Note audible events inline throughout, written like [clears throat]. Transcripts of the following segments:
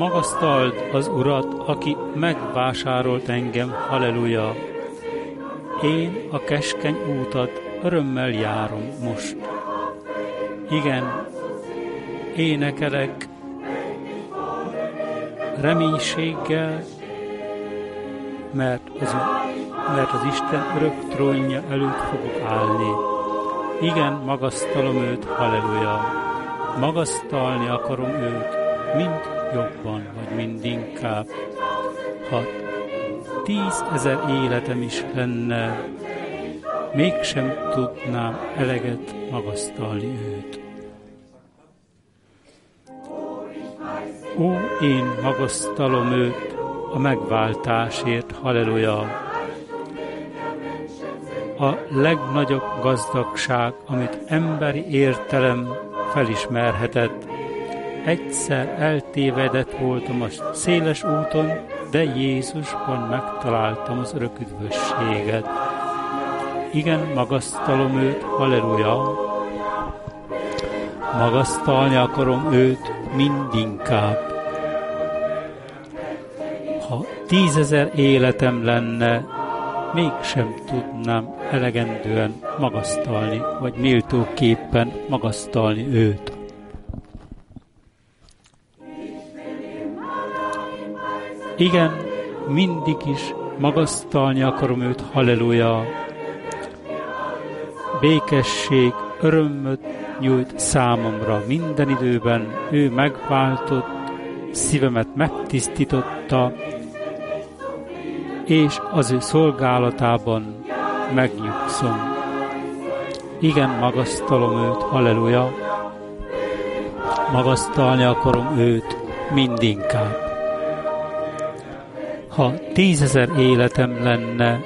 magasztald az Urat, aki megvásárolt engem, halleluja. Én a keskeny útat örömmel járom most. Igen, énekelek reménységgel, mert az, mert az Isten örök trónja előtt fogok állni. Igen, magasztalom őt, halleluja. Magasztalni akarom őt, mind jobban, vagy mind inkább. Ha tízezer életem is lenne, mégsem tudnám eleget magasztalni őt. Ó, én magasztalom őt a megváltásért, halleluja! A legnagyobb gazdagság, amit emberi értelem felismerhetett. Egyszer eltévedett voltam a széles úton, de Jézusban megtaláltam az örök üdvösséget. Igen, magasztalom őt, halleluja! Magasztalni akarom őt mindinkább. Ha tízezer életem lenne, mégsem tudnám elegendően magasztalni, vagy méltóképpen magasztalni őt. Igen, mindig is magasztalni akarom őt, halleluja. Békesség, örömöt nyújt számomra minden időben, ő megváltott, szívemet megtisztította, és az ő szolgálatában megnyugszom. Igen, magasztalom őt, halleluja. Magasztalni akarom őt mindinkább. Ha tízezer életem lenne,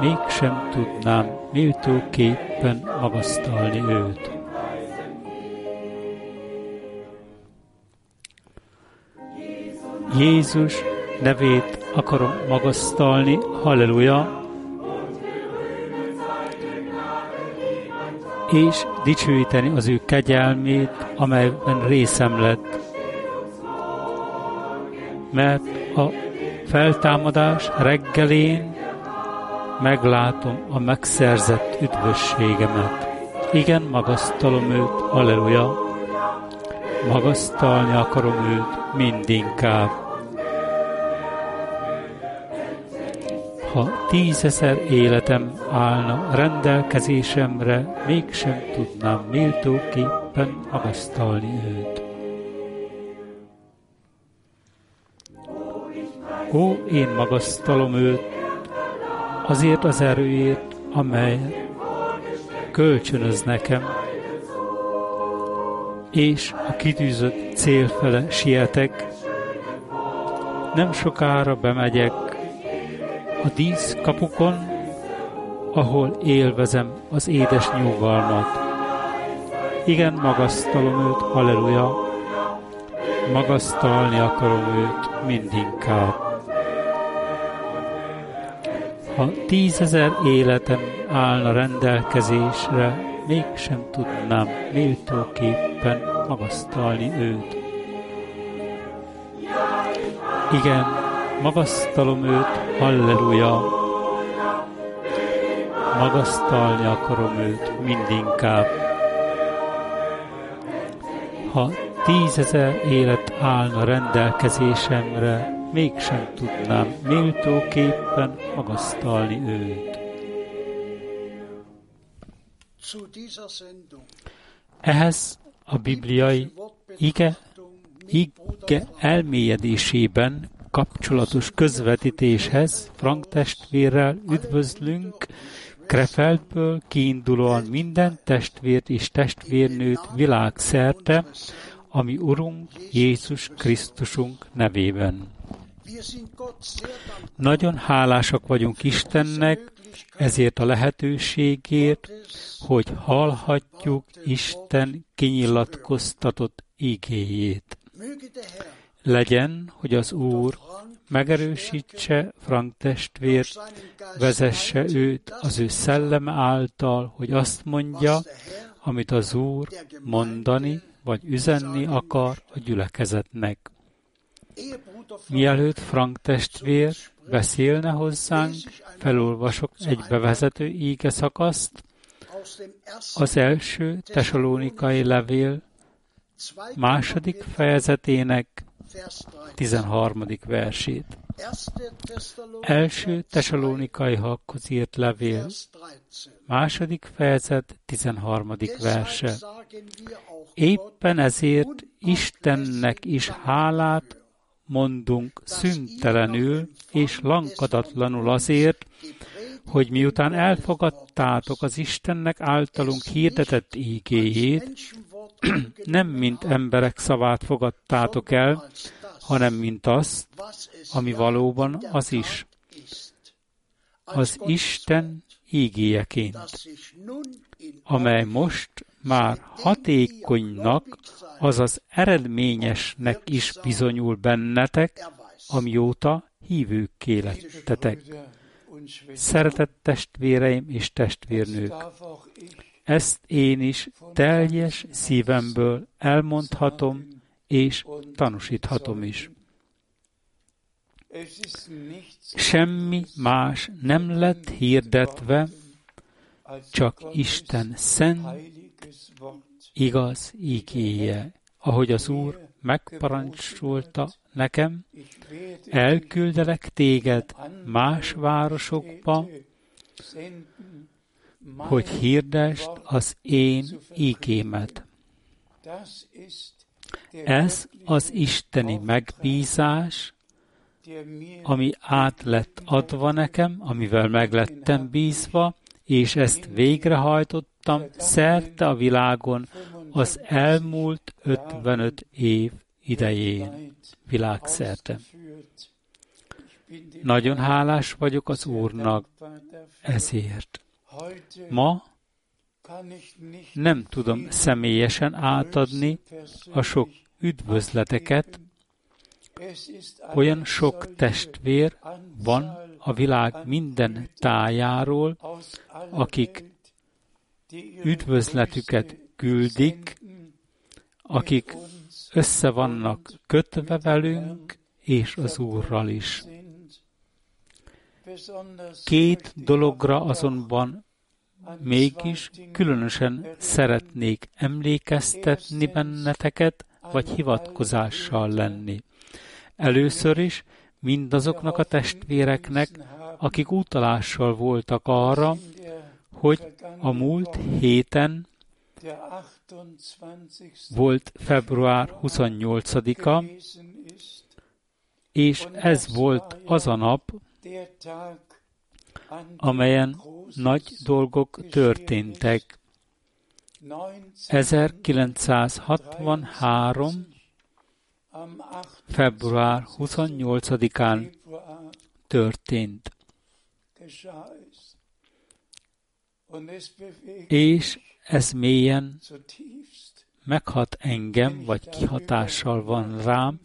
mégsem tudnám méltóképpen magasztalni őt. Jézus nevét akarom magasztalni, halleluja, és dicsőíteni az ő kegyelmét, amelyben részem lett. Mert a feltámadás reggelén meglátom a megszerzett üdvösségemet. Igen, magasztalom őt, halleluja, magasztalni akarom őt mindinkább. Ha tízezer életem állna rendelkezésemre, mégsem tudnám méltóképpen magasztalni őt. Ó, én magasztalom őt, azért az erőért, amely kölcsönöz nekem, és a kitűzött cél fele sietek, nem sokára bemegyek a díszkapukon, ahol élvezem az édes nyugalmat. Igen, magasztalom őt, halleluja, magasztalni akarom őt mindinkább. Ha tízezer életem állna rendelkezésre, mégsem tudnám méltóképpen magasztalni őt. Igen, magasztalom őt, halleluja! Magasztalni akarom őt mindinkább. Ha tízezer élet állna rendelkezésemre, mégsem tudnám méltóképpen magasztalni őt. Ehhez a bibliai ige, ige elmélyedésében kapcsolatos közvetítéshez Frank testvérrel üdvözlünk Krefeldből kiindulóan minden testvért és testvérnőt világszerte, ami Urunk Jézus Krisztusunk nevében. Nagyon hálásak vagyunk Istennek ezért a lehetőségért, hogy hallhatjuk Isten kinyilatkoztatott igéjét. Legyen, hogy az Úr megerősítse Frank testvért, vezesse őt az ő szelleme által, hogy azt mondja, amit az Úr mondani vagy üzenni akar a gyülekezetnek. Mielőtt Frank testvér beszélne hozzánk, felolvasok egy bevezető íge szakaszt, az első tesalónikai levél második fejezetének 13. versét. Első tesalónikai hakhoz írt levél, második fejezet, 13. verse. Éppen ezért Istennek is hálát mondunk szüntelenül és lankadatlanul azért, hogy miután elfogadtátok az Istennek általunk hirdetett ígéjét, [clears throat] nem mint emberek szavát fogadtátok el, hanem mint azt, ami valóban az is. Az Isten ígéjeként, amely most már hatékonynak, azaz eredményesnek is bizonyul bennetek, amióta hívőkké lettetek. Szeretett testvéreim és testvérnők, ezt én is teljes szívemből elmondhatom és tanúsíthatom is. Semmi más nem lett hirdetve, csak Isten szent, igaz ígéje, ahogy az Úr megparancsolta nekem, elküldelek téged más városokba, hogy hirdest az én ígémet. Ez az isteni megbízás, ami át lett adva nekem, amivel meg lettem bízva, és ezt végrehajtottam szerte a világon az elmúlt 55 év idején, világszerte. Nagyon hálás vagyok az Úrnak ezért. Ma nem tudom személyesen átadni a sok üdvözleteket, olyan sok testvér van a világ minden tájáról, akik üdvözletüket küldik, akik össze vannak kötve velünk és az Úrral is. Két dologra azonban mégis különösen szeretnék emlékeztetni benneteket, vagy hivatkozással lenni. Először is mindazoknak a testvéreknek, akik utalással voltak arra, hogy a múlt héten volt február 28-a, és ez volt az a nap, amelyen nagy dolgok történtek. 1963. február 28-án történt. És ez mélyen meghat engem, vagy kihatással van rám,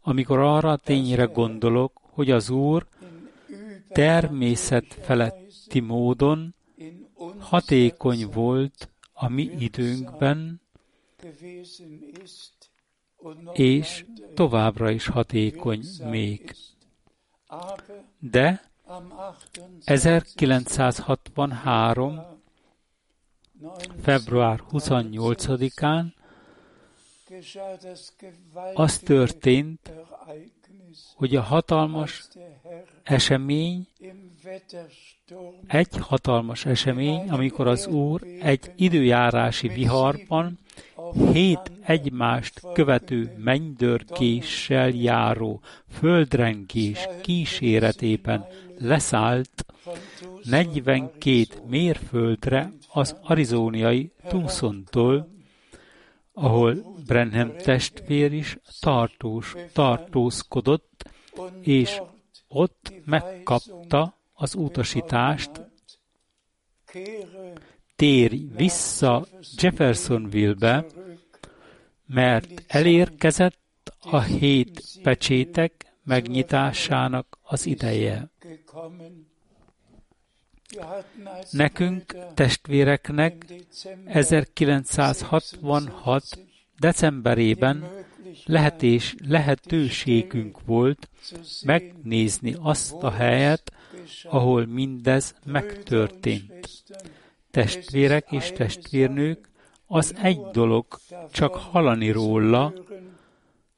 amikor arra a tényre gondolok, hogy az Úr természet feletti módon hatékony volt a mi időnkben, és továbbra is hatékony még. De 1963. február 28-án az történt, hogy a hatalmas esemény, egy hatalmas esemény, amikor az Úr egy időjárási viharban hét egymást követő mennydörgéssel járó földrengés kíséretében leszállt 42 mérföldre az arizóniai Tucsontól, ahol Brenham testvér is tartós, tartózkodott, és ott megkapta az utasítást, térj vissza Jeffersonville-be, mert elérkezett a hét pecsétek megnyitásának az ideje. Nekünk, testvéreknek 1966. decemberében lehetés, lehetőségünk volt megnézni azt a helyet, ahol mindez megtörtént. Testvérek és testvérnők, az egy dolog csak hallani róla,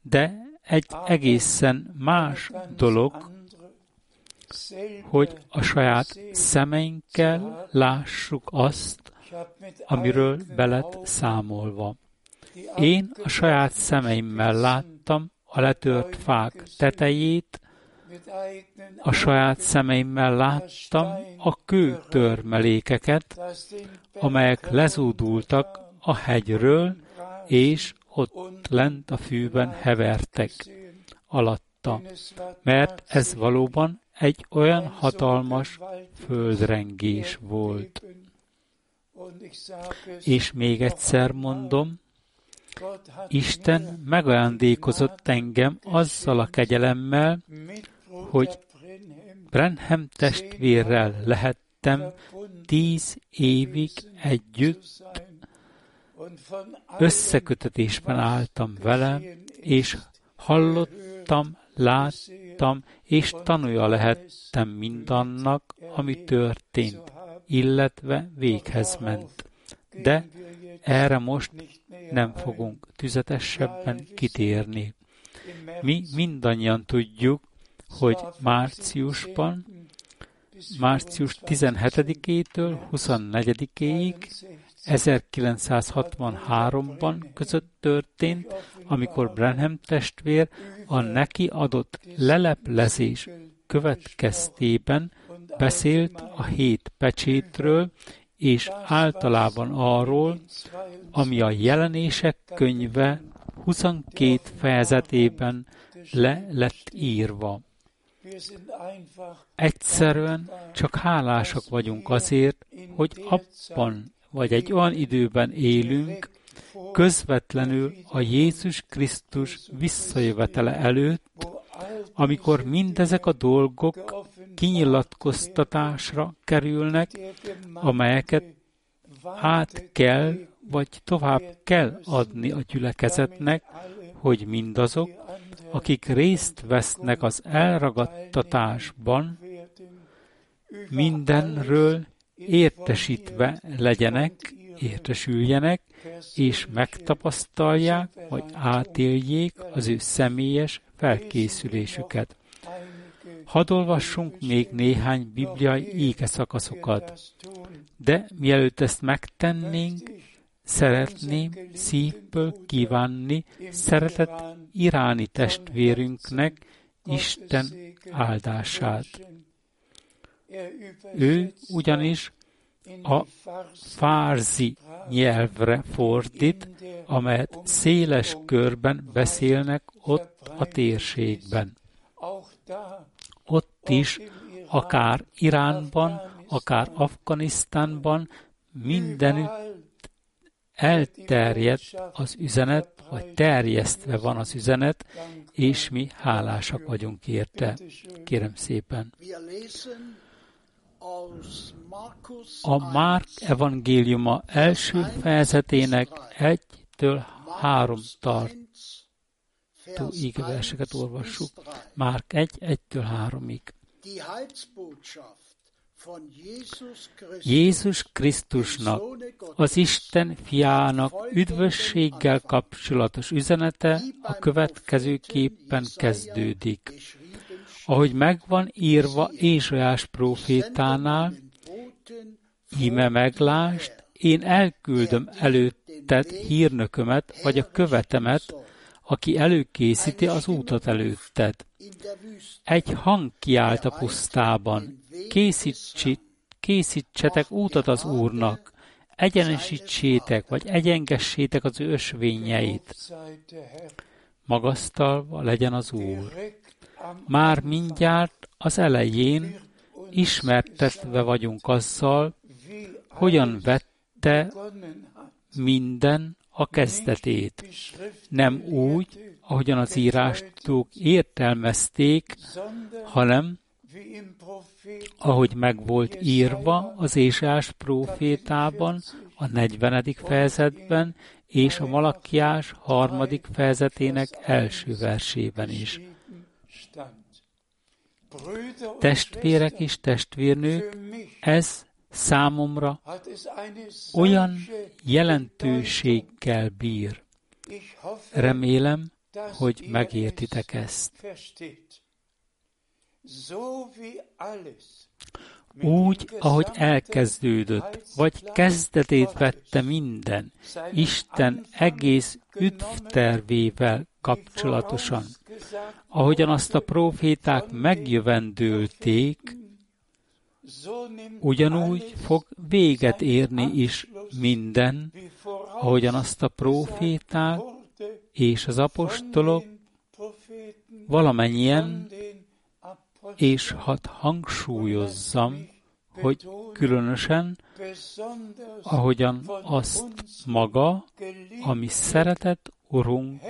de egy egészen más dolog, hogy a saját szemeinkkel lássuk azt, amiről belet számolva. Én a saját szemeimmel láttam a letört fák tetejét, a saját szemeimmel láttam a kőtörmelékeket, amelyek lezúdultak a hegyről, és ott lent a fűben hevertek alatta, mert ez valóban egy olyan hatalmas földrengés volt. És még egyszer mondom, Isten megajándékozott engem azzal a kegyelemmel, hogy Brenham testvérrel lehettem tíz évig együtt, összekötetésben álltam vele, és hallottam, láttam, és tanulja lehettem mindannak, ami történt, illetve véghez ment. De erre most nem fogunk tüzetesebben kitérni. Mi mindannyian tudjuk, hogy márciusban, március 17-től 24-ig 1963-ban között történt, amikor Brenham testvér a neki adott leleplezés következtében beszélt a hét pecsétről, és általában arról, ami a jelenések könyve 22 fejezetében le lett írva. Egyszerűen csak hálásak vagyunk azért, hogy abban vagy egy olyan időben élünk, közvetlenül a Jézus Krisztus visszajövetele előtt, amikor mindezek a dolgok kinyilatkoztatásra kerülnek, amelyeket át kell, vagy tovább kell adni a gyülekezetnek, hogy mindazok, akik részt vesznek az elragadtatásban, mindenről értesítve legyenek, értesüljenek, és megtapasztalják, vagy átéljék az ő személyes felkészülésüket. Hadd olvassunk még néhány bibliai éke szakaszokat, de mielőtt ezt megtennénk, szeretném szívből kívánni szeretett iráni testvérünknek Isten áldását. Ő ugyanis a fárzi nyelvre fordít, amelyet széles körben beszélnek ott a térségben. Ott is, akár Iránban, akár Afganisztánban, mindenütt elterjedt az üzenet, vagy terjesztve van az üzenet, és mi hálásak vagyunk érte. Kérem szépen. A Márk evangéliuma első fejezetének egytől három tartó ígverseket olvassuk. Márk 1, 1-től 3-ig. Jézus Krisztusnak, az Isten fiának üdvösséggel kapcsolatos üzenete a következőképpen kezdődik ahogy megvan írva Ézsajás profétánál, íme meglást, én elküldöm előtted hírnökömet, vagy a követemet, aki előkészíti az útat előtted. Egy hang kiált a pusztában, készítsetek útat az Úrnak, egyenesítsétek, vagy egyengessétek az ő ösvényeit. Magasztalva legyen az Úr. Már mindjárt az elején ismertetve vagyunk azzal, hogyan vette minden a kezdetét. Nem úgy, ahogyan az írástók értelmezték, hanem ahogy meg volt írva az Ésás prófétában, a 40. fejezetben, és a Malakiás harmadik fejezetének első versében is. Testvérek és testvérnők, ez számomra olyan jelentőséggel bír. Remélem, hogy megértitek ezt. Úgy, ahogy elkezdődött, vagy kezdetét vette minden, Isten egész üdvtervével kapcsolatosan, ahogyan azt a proféták megjövendőlték, ugyanúgy fog véget érni is minden, ahogyan azt a proféták és az apostolok valamennyien, és hadd hangsúlyozzam, hogy különösen, ahogyan azt maga, ami szeretett Urunk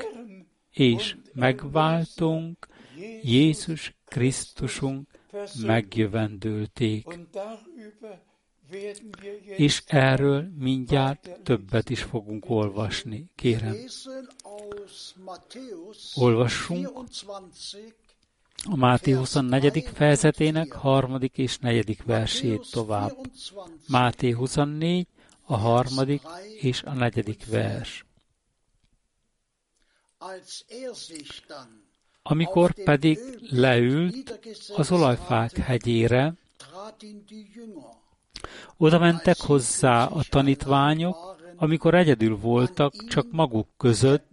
és megváltunk, Jézus Krisztusunk megjövendőlték. És erről mindjárt többet is fogunk olvasni, kérem. Olvassunk a Máté 24. fejezetének harmadik és negyedik versét tovább. Máté 24, a harmadik és a negyedik vers. Amikor pedig leült az olajfák hegyére, oda mentek hozzá a tanítványok, amikor egyedül voltak, csak maguk között,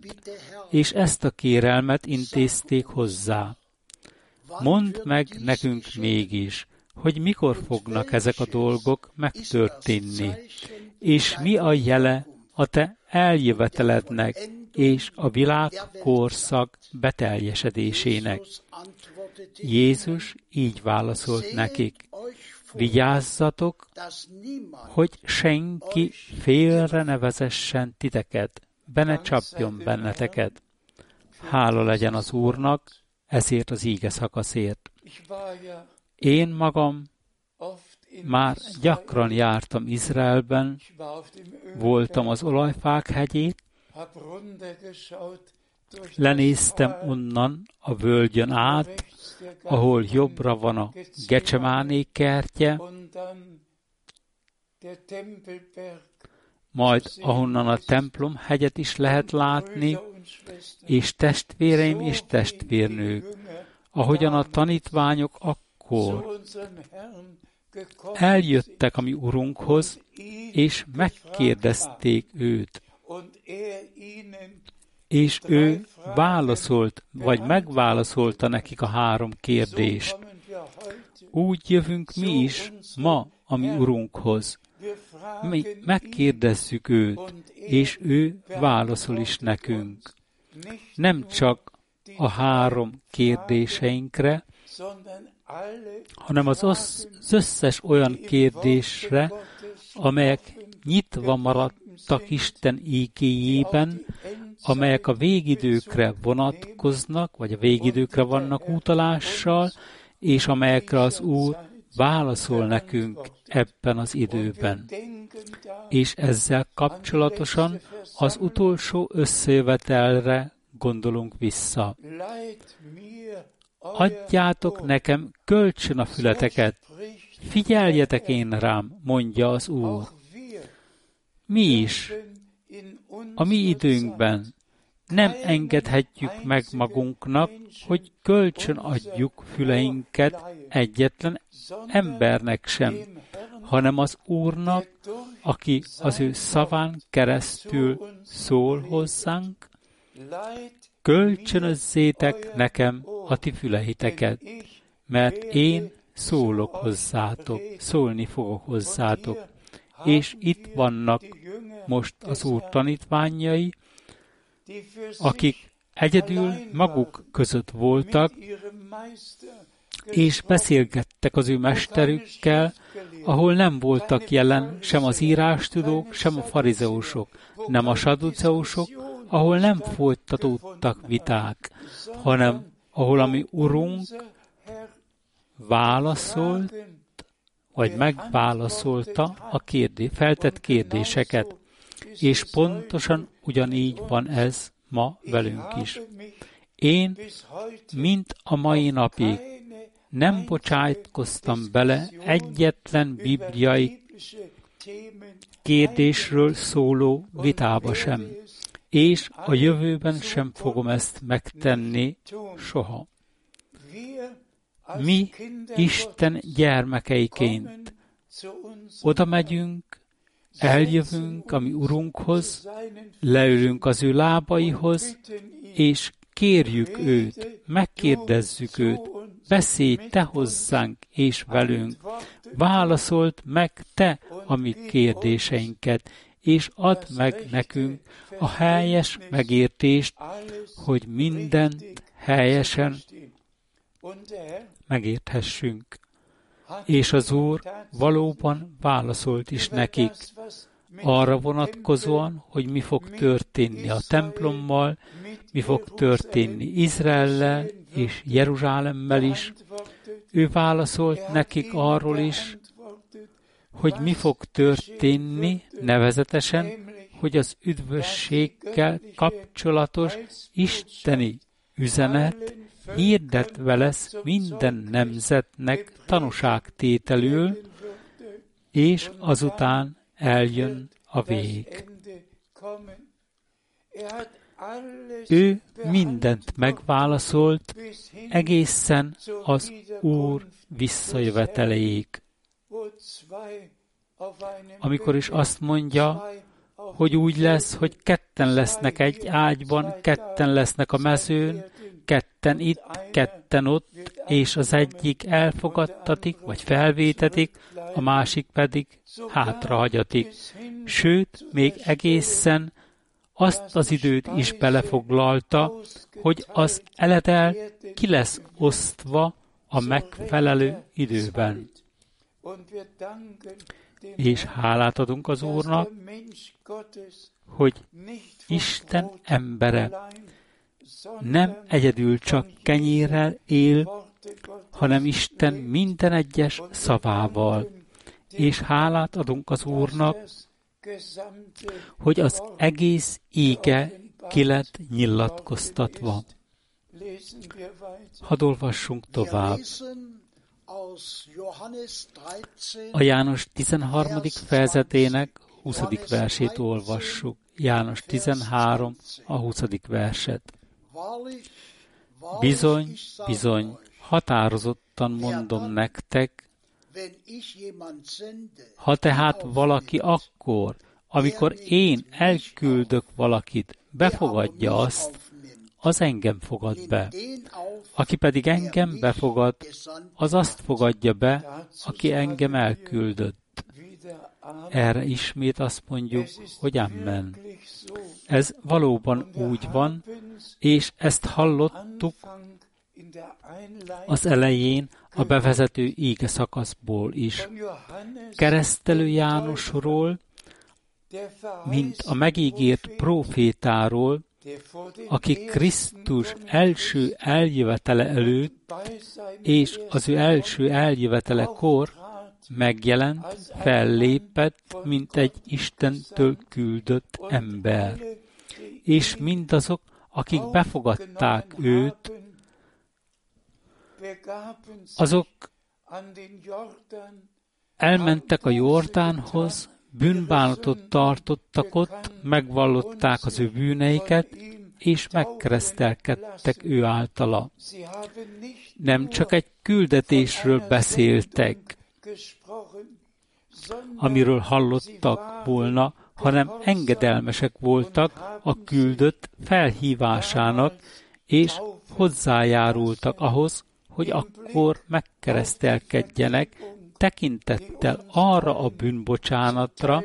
és ezt a kérelmet intézték hozzá. Mondd meg nekünk mégis, hogy mikor fognak ezek a dolgok megtörténni, és mi a jele a te eljövetelednek és a világ korszak beteljesedésének. Jézus így válaszolt nekik, vigyázzatok, hogy senki félre ne vezessen titeket, be ne csapjon benneteket. Hála legyen az Úrnak, ezért az íge szakaszért. Én magam már gyakran jártam Izraelben, voltam az olajfák hegyét, lenéztem onnan a völgyön át, ahol jobbra van a Gecsemáné kertje, majd ahonnan a templom hegyet is lehet látni, és testvéreim és testvérnők, ahogyan a tanítványok akkor eljöttek a mi Urunkhoz, és megkérdezték őt. És ő válaszolt, vagy megválaszolta nekik a három kérdést. Úgy jövünk mi is ma a mi Urunkhoz. Mi megkérdezzük őt, és ő válaszol is nekünk. Nem csak a három kérdéseinkre, hanem az, az összes olyan kérdésre, amelyek nyitva maradtak Isten ígéjében, amelyek a végidőkre vonatkoznak, vagy a végidőkre vannak utalással, és amelyekre az Úr válaszol nekünk ebben az időben. És ezzel kapcsolatosan az utolsó összejövetelre gondolunk vissza. Adjátok nekem kölcsön a fületeket, figyeljetek én rám, mondja az Úr. Mi is, a mi időnkben nem engedhetjük meg magunknak, hogy kölcsön adjuk füleinket egyetlen embernek sem, hanem az Úrnak, aki az ő szaván keresztül szól hozzánk, kölcsönözzétek nekem a ti füleiteket, mert én szólok hozzátok, szólni fogok hozzátok. És itt vannak most az Úr tanítványai, akik egyedül maguk között voltak, és beszélgettek az ő mesterükkel, ahol nem voltak jelen sem az írástudók, sem a farizeusok, nem a saduceusok, ahol nem folytatódtak viták, hanem ahol a mi Urunk válaszolt, vagy megválaszolta a kérdé, feltett kérdéseket. És pontosan ugyanígy van ez ma velünk is. Én, mint a mai napig, nem bocsájtkoztam bele egyetlen bibliai kérdésről szóló vitába sem, és a jövőben sem fogom ezt megtenni soha. Mi Isten gyermekeiként oda megyünk, eljövünk a mi Urunkhoz, leülünk az ő lábaihoz, és kérjük őt, megkérdezzük őt, beszélj te hozzánk és velünk, válaszolt meg te a mi kérdéseinket, és add meg nekünk a helyes megértést, hogy mindent helyesen megérthessünk. És az Úr valóban válaszolt is nekik, arra vonatkozóan, hogy mi fog történni a templommal, mi fog történni Izraellel és Jeruzsálemmel is. Ő válaszolt nekik arról is, hogy mi fog történni nevezetesen, hogy az üdvösséggel kapcsolatos isteni üzenet hirdetve lesz minden nemzetnek tanúságtételül, és azután eljön a vég. Ő mindent megválaszolt egészen az Úr visszajöveteleig. Amikor is azt mondja, hogy úgy lesz, hogy ketten lesznek egy ágyban, ketten lesznek a mezőn, ketten itt, ketten ott, és az egyik elfogadtatik, vagy felvétetik, a másik pedig hátrahagyatik. Sőt, még egészen azt az időt is belefoglalta, hogy az eledel ki lesz osztva a megfelelő időben. És hálát adunk az Úrnak, hogy Isten embere nem egyedül csak kenyérrel él, hanem Isten minden egyes szavával. És hálát adunk az Úrnak, hogy az egész ége ki lett nyilatkoztatva. Hadd olvassunk tovább. A János 13. fejezetének 20. versét olvassuk. János 13, a 20. verset. Bizony, bizony, határozottan mondom nektek, ha tehát valaki akkor, amikor én elküldök valakit, befogadja azt, az engem fogad be. Aki pedig engem befogad, az azt fogadja be, aki engem elküldött. Erre ismét azt mondjuk, hogy Amen. Ez valóban úgy van, és ezt hallottuk az elején a bevezető íge szakaszból is. Keresztelő Jánosról, mint a megígért profétáról, aki Krisztus első eljövetele előtt és az ő első eljövetelekor megjelent, fellépett, mint egy Istentől küldött ember. És mindazok, akik befogadták őt, azok elmentek a Jordánhoz, bűnbánatot tartottak ott, megvallották az ő bűneiket, és megkeresztelkedtek ő általa. Nem csak egy küldetésről beszéltek, amiről hallottak volna, hanem engedelmesek voltak a küldött felhívásának, és hozzájárultak ahhoz, hogy akkor megkeresztelkedjenek tekintettel arra a bűnbocsánatra,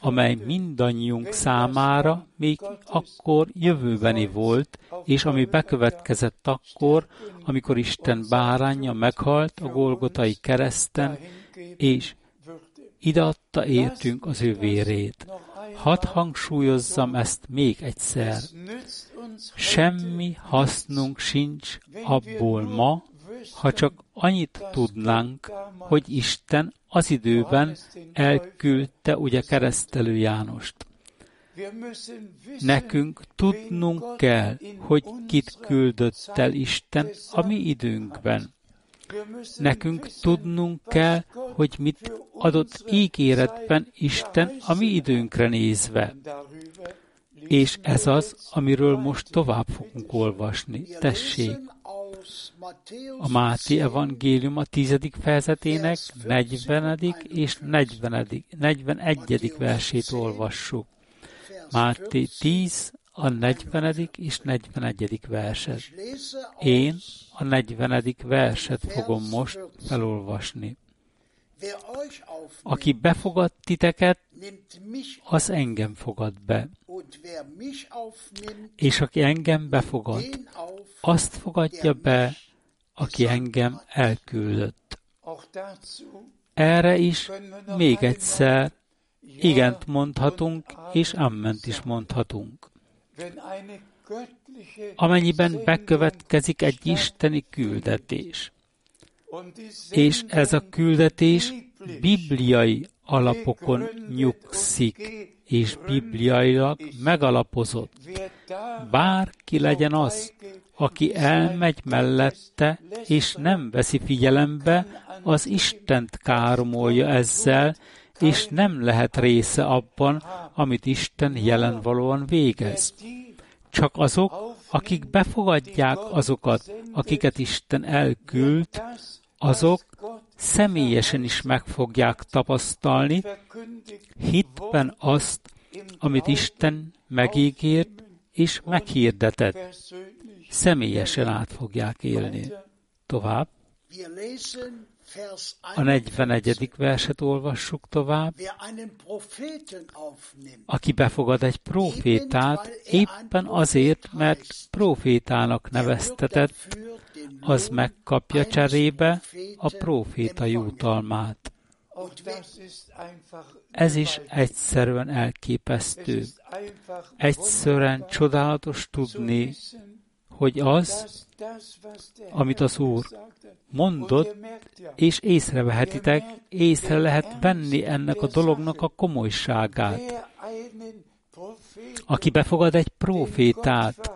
amely mindannyiunk számára még akkor jövőbeni volt, és ami bekövetkezett akkor, amikor Isten bárányja meghalt a Golgotai kereszten, és ideadta értünk az ő vérét. Hadd hangsúlyozzam ezt még egyszer. Semmi hasznunk sincs abból ma, ha csak annyit tudnánk, hogy Isten az időben elküldte ugye keresztelő Jánost. Nekünk tudnunk kell, hogy kit küldött el Isten a mi időnkben. Nekünk tudnunk kell, hogy mit adott ígéretben Isten a mi időnkre nézve. És ez az, amiről most tovább fogunk olvasni. Tessék! A Máté evangélium a tizedik fejezetének 40. és 40. 41. versét olvassuk. Máté 10, a 40. és 41. verset. Én a 40. verset fogom most felolvasni. Aki befogad titeket, az engem fogad be. És aki engem befogad, azt fogadja be, aki engem elküldött. Erre is még egyszer igent mondhatunk, és amment is mondhatunk. Amennyiben bekövetkezik egy isteni küldetés, és ez a küldetés bibliai alapokon nyugszik, és bibliailag megalapozott. Bárki legyen az, aki elmegy mellette, és nem veszi figyelembe, az Istent káromolja ezzel, és nem lehet része abban, amit Isten jelenvalóan végez. Csak azok, akik befogadják azokat, akiket Isten elküld, azok személyesen is meg fogják tapasztalni hitben azt, amit Isten megígért és meghirdetett. Személyesen át fogják élni. Tovább. A 41. verset olvassuk tovább. Aki befogad egy profétát, éppen azért, mert profétának neveztetett, az megkapja cserébe a proféta jutalmát. Ez is egyszerűen elképesztő. Egyszerűen csodálatos tudni, hogy az, amit az Úr mondott, és észrevehetitek, észre lehet venni ennek a dolognak a komolyságát. Aki befogad egy profétát,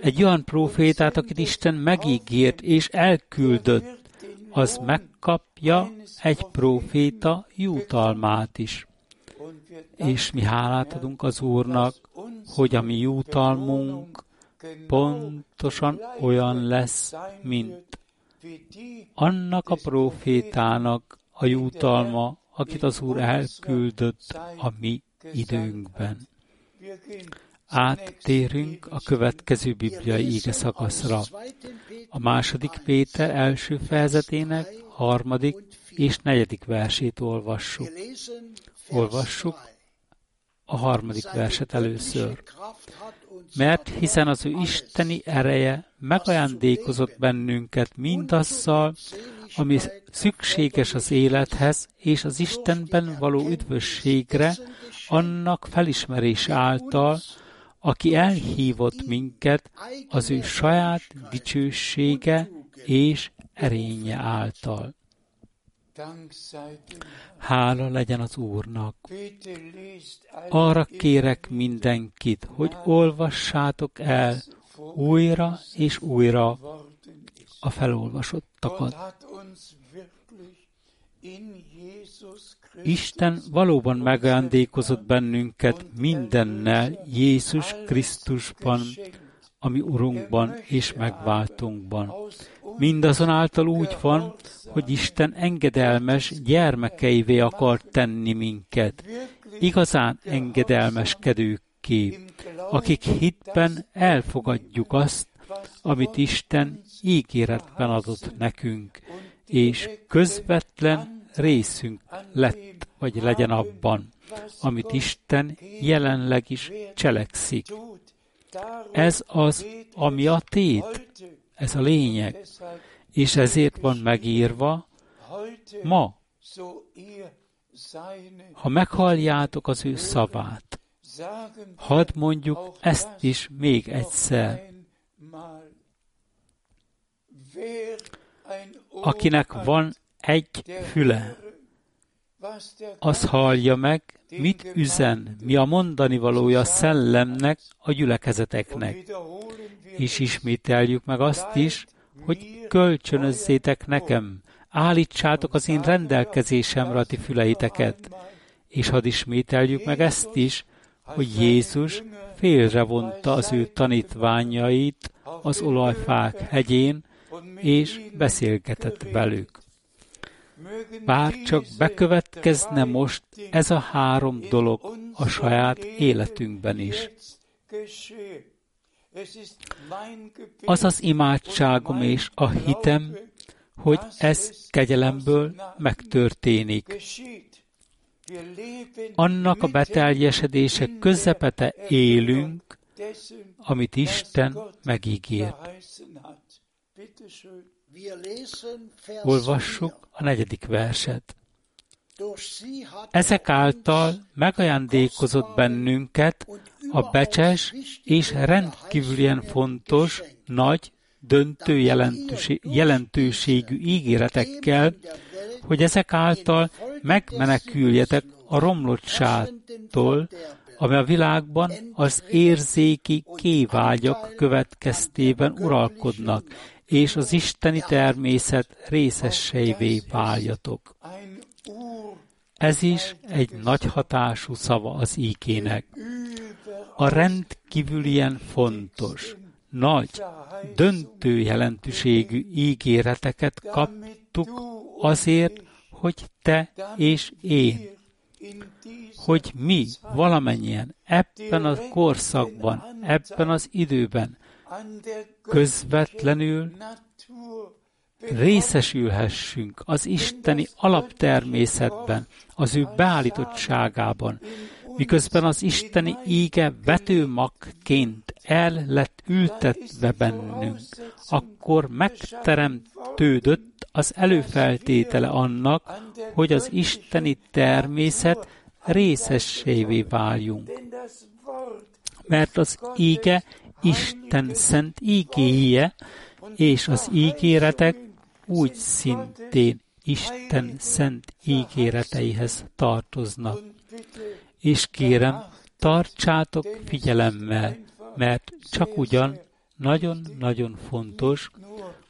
egy olyan profétát, akit Isten megígért és elküldött, az megkapja egy proféta jutalmát is. És mi hálát adunk az Úrnak, hogy a mi jutalmunk pontosan olyan lesz, mint annak a profétának a jutalma, akit az Úr elküldött a mi időnkben. Áttérünk a következő bibliai ége szakaszra. A második Péter első fejezetének harmadik és negyedik versét olvassuk. Olvassuk a harmadik verset először. Mert hiszen az ő isteni ereje megajándékozott bennünket mindazzal, ami szükséges az élethez és az Istenben való üdvösségre, annak felismerése által, aki elhívott minket az ő saját dicsősége és erénye által. Hála legyen az Úrnak. Arra kérek mindenkit, hogy olvassátok el újra és újra a felolvasottakat. Isten valóban megajándékozott bennünket mindennel Jézus Krisztusban, ami Urunkban és megváltunkban. Mindazonáltal úgy van, hogy Isten engedelmes gyermekeivé akar tenni minket, igazán engedelmeskedőkké, akik hitben elfogadjuk azt, amit Isten ígéretben adott nekünk, és közvetlen részünk lett, vagy legyen abban, amit Isten jelenleg is cselekszik. Ez az, ami a tét, ez a lényeg, és ezért van megírva ma, ha meghalljátok az ő szavát, hadd mondjuk ezt is még egyszer. Akinek van egy füle, az hallja meg, mit üzen, mi a mondani valója szellemnek, a gyülekezeteknek. És ismételjük meg azt is, hogy kölcsönözzétek nekem, állítsátok az én rendelkezésemre a ti füleiteket. És hadd ismételjük meg ezt is, hogy Jézus félrevonta az ő tanítványait az olajfák hegyén, és beszélgetett velük. Bár csak bekövetkezne most ez a három dolog a saját életünkben is. Az az imádságom és a hitem, hogy ez kegyelemből megtörténik. Annak a beteljesedése közepete élünk, amit Isten megígért. Olvassuk a negyedik verset. Ezek által megajándékozott bennünket a becses és rendkívülien fontos, nagy, döntő jelentőségű ígéretekkel, hogy ezek által megmeneküljetek a romlottságtól, ami a világban az érzéki kévágyak következtében uralkodnak, és az isteni természet részesseivé váljatok. Ez is egy nagy hatású szava az íkének. A rendkívülien fontos, nagy, döntő jelentőségű ígéreteket kaptuk azért, hogy te és én, hogy mi valamennyien ebben a korszakban, ebben az időben közvetlenül részesülhessünk az isteni alaptermészetben, az ő beállítottságában, miközben az isteni íge vetőmakként el lett ültetve bennünk, akkor megteremtődött az előfeltétele annak, hogy az isteni természet részessévé váljunk. Mert az íge Isten szent ígéje, és az ígéretek úgy szintén Isten szent ígéreteihez tartoznak. És kérem, tartsátok figyelemmel, mert csak ugyan nagyon-nagyon fontos,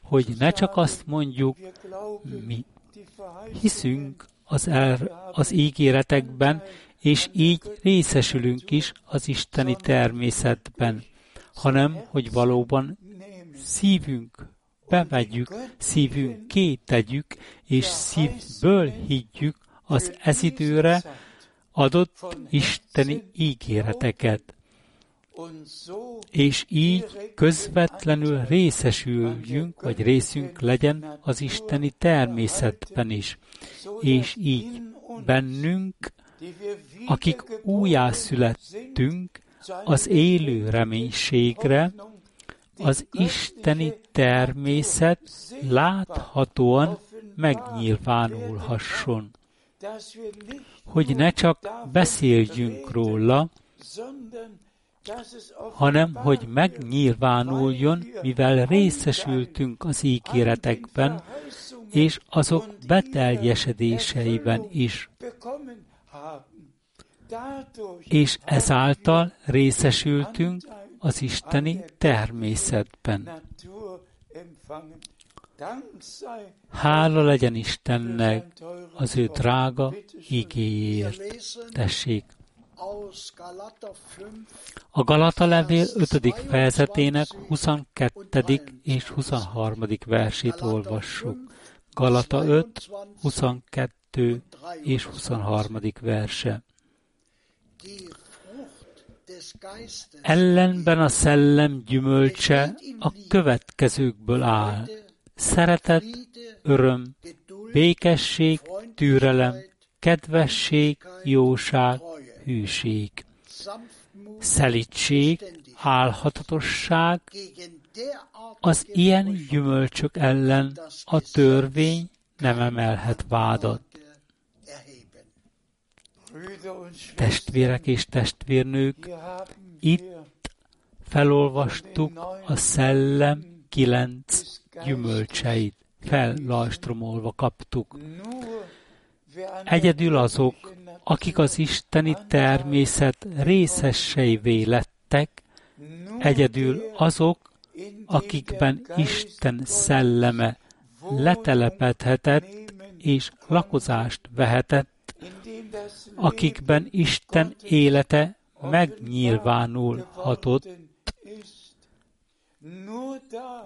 hogy ne csak azt mondjuk, mi hiszünk az, el, az ígéretekben, és így részesülünk is az isteni természetben, hanem hogy valóban szívünk bevegyük, szívünk tegyük, és szívből higgyük az ez adott isteni ígéreteket. És így közvetlenül részesüljünk, vagy részünk legyen az isteni természetben is. És így bennünk, akik újjászülettünk, az élő reménységre, az isteni természet láthatóan megnyilvánulhasson. Hogy ne csak beszéljünk róla, hanem hogy megnyilvánuljon, mivel részesültünk az ígéretekben, és azok beteljesedéseiben is. És ezáltal részesültünk az isteni természetben. Hála legyen Istennek az ő drága igéért. Tessék! A Galata levél 5. fejezetének 22. és 23. versét olvassuk. Galata 5, 22 és 23. verse. Ellenben a szellem gyümölcse a következőkből áll. Szeretet, öröm, békesség, türelem, kedvesség, jóság, hűség, szelítség, álhatatosság, az ilyen gyümölcsök ellen a törvény nem emelhet vádat. Testvérek és testvérnők, itt felolvastuk a szellem kilenc gyümölcseit, fellajstromolva kaptuk. Egyedül azok, akik az isteni természet részeseivé lettek, egyedül azok, akikben Isten szelleme letelepedhetett és lakozást vehetett, akikben Isten élete megnyilvánulhatott,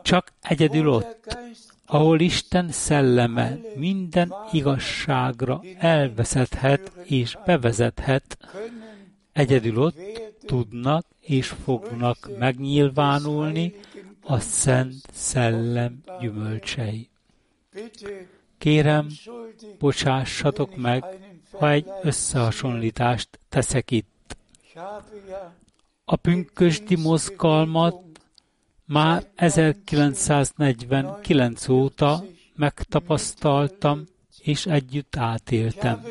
csak egyedül ott, ahol Isten szelleme minden igazságra elvezethet és bevezethet, egyedül ott tudnak és fognak megnyilvánulni a Szent Szellem gyümölcsei. Kérem, bocsássatok meg, ha egy összehasonlítást teszek itt. A pünkösdi mozgalmat már 1949 óta megtapasztaltam és együtt átéltem.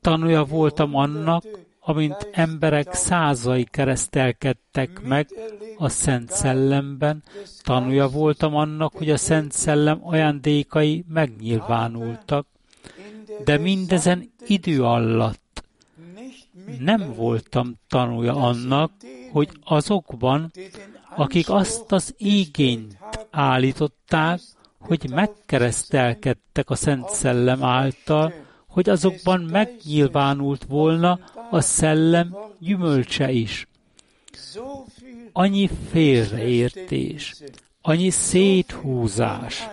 Tanúja voltam annak, amint emberek százai keresztelkedtek meg a Szent Szellemben, tanúja voltam annak, hogy a Szent Szellem ajándékai megnyilvánultak, de mindezen idő alatt nem voltam tanúja annak, hogy azokban, akik azt az igényt állították, hogy megkeresztelkedtek a Szent Szellem által, hogy azokban megnyilvánult volna a szellem gyümölcse is. Annyi félreértés, annyi széthúzás,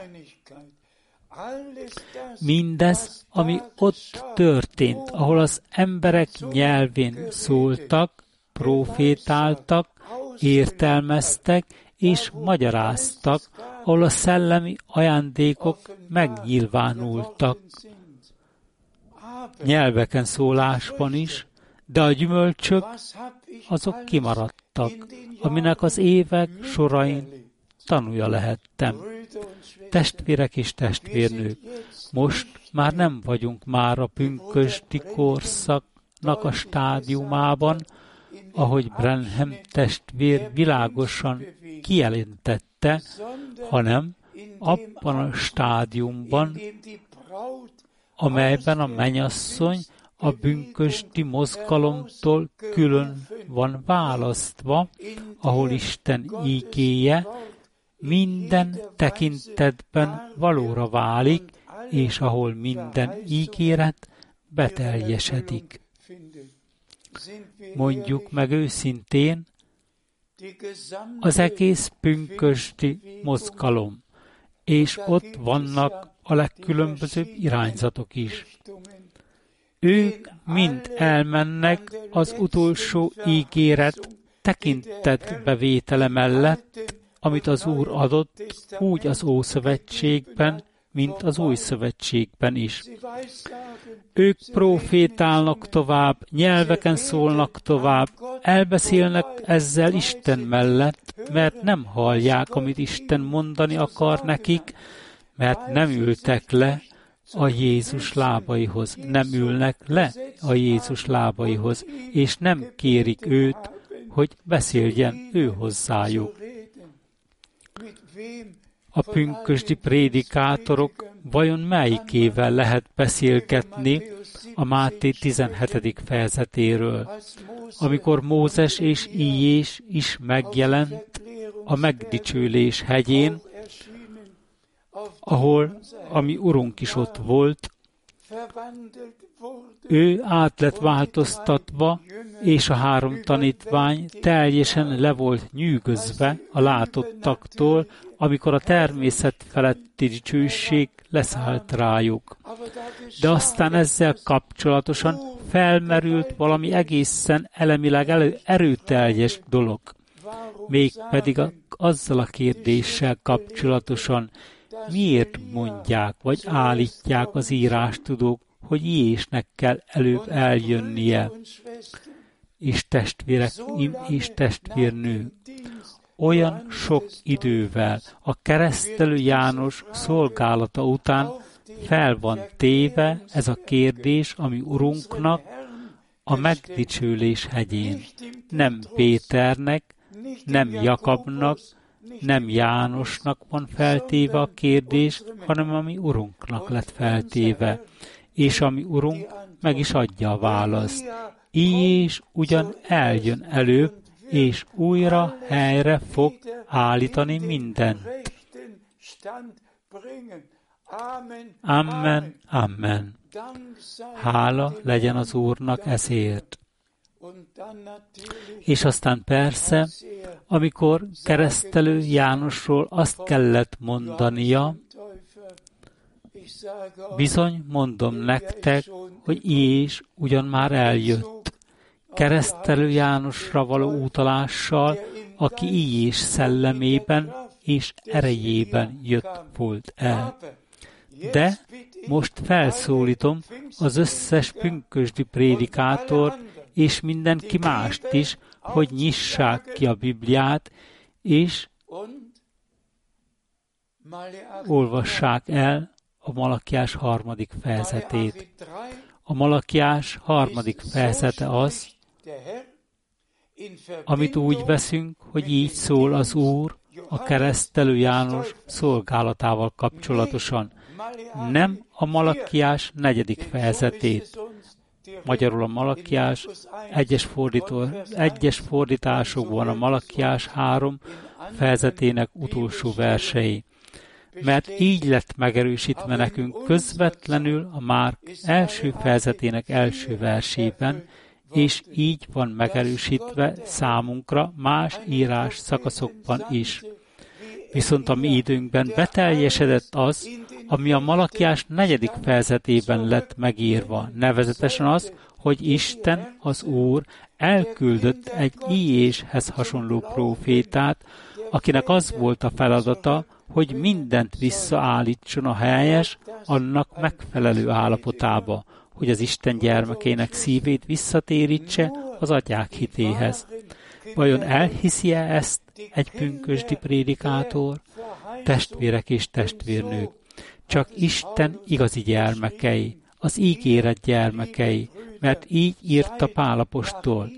mindez, ami ott történt, ahol az emberek nyelvén szóltak, profétáltak, értelmeztek és magyaráztak, ahol a szellemi ajándékok megnyilvánultak. Nyelveken szólásban is, de a gyümölcsök azok kimaradtak, aminek az évek sorain tanúja lehettem. Testvérek és testvérnők, most már nem vagyunk már a pünkösdi korszaknak a stádiumában, ahogy Brenham testvér világosan kijelentette, hanem abban a stádiumban, amelyben a menyasszony a bünkösti mozgalomtól külön van választva, ahol Isten ígéje minden tekintetben valóra válik, és ahol minden ígéret beteljesedik. Mondjuk meg őszintén, az egész pünkösti mozgalom, és ott vannak a legkülönbözőbb irányzatok is. Ők mind elmennek az utolsó ígéret tekintetbevétele mellett, amit az Úr adott, úgy az Ószövetségben, mint az Új Szövetségben is. Ők profétálnak tovább, nyelveken szólnak tovább, elbeszélnek ezzel Isten mellett, mert nem hallják, amit Isten mondani akar nekik, mert nem ültek le a Jézus lábaihoz, nem ülnek le a Jézus lábaihoz, és nem kérik őt, hogy beszéljen ő hozzájuk. A pünkösdi prédikátorok vajon melyikével lehet beszélgetni a Máté 17. fejezetéről, amikor Mózes és Ijés is megjelent a megdicsőlés hegyén, ahol a mi urunk is ott volt, ő át lett változtatva, és a három tanítvány teljesen le volt nyűgözve a látottaktól, amikor a természet feletti dicsőség leszállt rájuk. De aztán ezzel kapcsolatosan felmerült valami egészen elemileg elő, erőteljes dolog. Mégpedig a, azzal a kérdéssel kapcsolatosan, miért mondják vagy állítják az írástudók, hogy Jézusnek kell előbb eljönnie. És testvérek és testvérnő, olyan sok idővel a keresztelő János szolgálata után fel van téve ez a kérdés, ami Urunknak a megdicsőlés hegyén. Nem Péternek, nem Jakabnak, nem Jánosnak van feltéve a kérdés, hanem ami Urunknak lett feltéve és ami Urunk meg is adja a választ. Így is ugyan eljön elő, és újra helyre fog állítani mindent. Amen, amen. Hála legyen az Úrnak ezért. És aztán persze, amikor keresztelő Jánosról azt kellett mondania, bizony mondom nektek, hogy és ugyan már eljött. Keresztelő Jánosra való utalással, aki így és szellemében és erejében jött volt el. De most felszólítom az összes pünkösdi prédikátor és mindenki mást is, hogy nyissák ki a Bibliát, és olvassák el a Malakiás harmadik fejezetét. A Malakiás harmadik fejezete az, amit úgy veszünk, hogy így szól az Úr a keresztelő János szolgálatával kapcsolatosan. Nem a Malakiás negyedik fejezetét, magyarul a Malakiás, egyes, fordító, egyes fordításokban a Malakiás három fejezetének utolsó versei. Mert így lett megerősítve nekünk közvetlenül a már első fejezetének első versében, és így van megerősítve számunkra más írás szakaszokban is. Viszont a mi időnkben beteljesedett az, ami a Malakiás negyedik fejezetében lett megírva, nevezetesen az, hogy Isten, az Úr elküldött egy íjéshez hasonló profétát, akinek az volt a feladata, hogy mindent visszaállítson a helyes, annak megfelelő állapotába, hogy az Isten gyermekének szívét visszatérítse az atyák hitéhez. Vajon elhiszi-e ezt egy pünkösdi prédikátor? Testvérek és testvérnők, csak Isten igazi gyermekei, az ígéret gyermekei, mert így írta Pálapostól.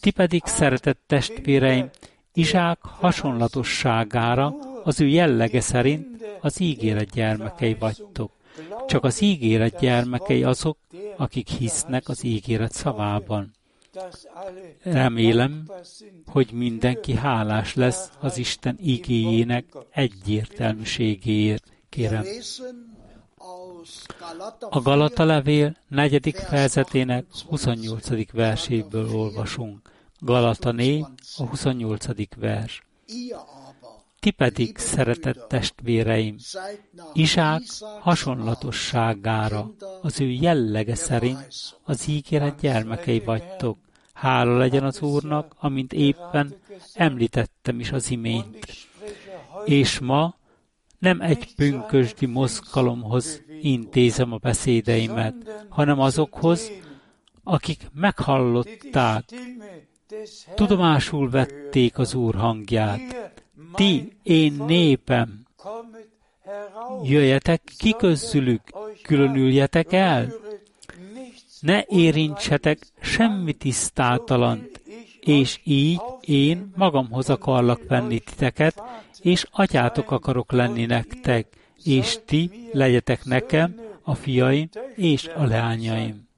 Ti pedig, szeretett testvéreim, Izsák hasonlatosságára, az ő jellege szerint az ígéret gyermekei vagytok. Csak az ígéret gyermekei azok, akik hisznek az ígéret szavában. Remélem, hogy mindenki hálás lesz az Isten igéjének egyértelműségéért, kérem. A Galata levél negyedik fejezetének 28. verséből olvasunk. Galata 4, a 28. vers. Ti pedig, szeretett testvéreim, Izsák hasonlatosságára, az ő jellege szerint az ígéret gyermekei vagytok. Hála legyen az Úrnak, amint éppen említettem is az imént. És ma nem egy pünkösdi mozgalomhoz intézem a beszédeimet, hanem azokhoz, akik meghallották, tudomásul vették az Úr hangját, ti, én népem, jöjjetek ki közülük, különüljetek el, ne érintsetek semmi tisztátalant, és így én magamhoz akarlak venni titeket, és atyátok akarok lenni nektek, és ti legyetek nekem a fiaim és a leányaim.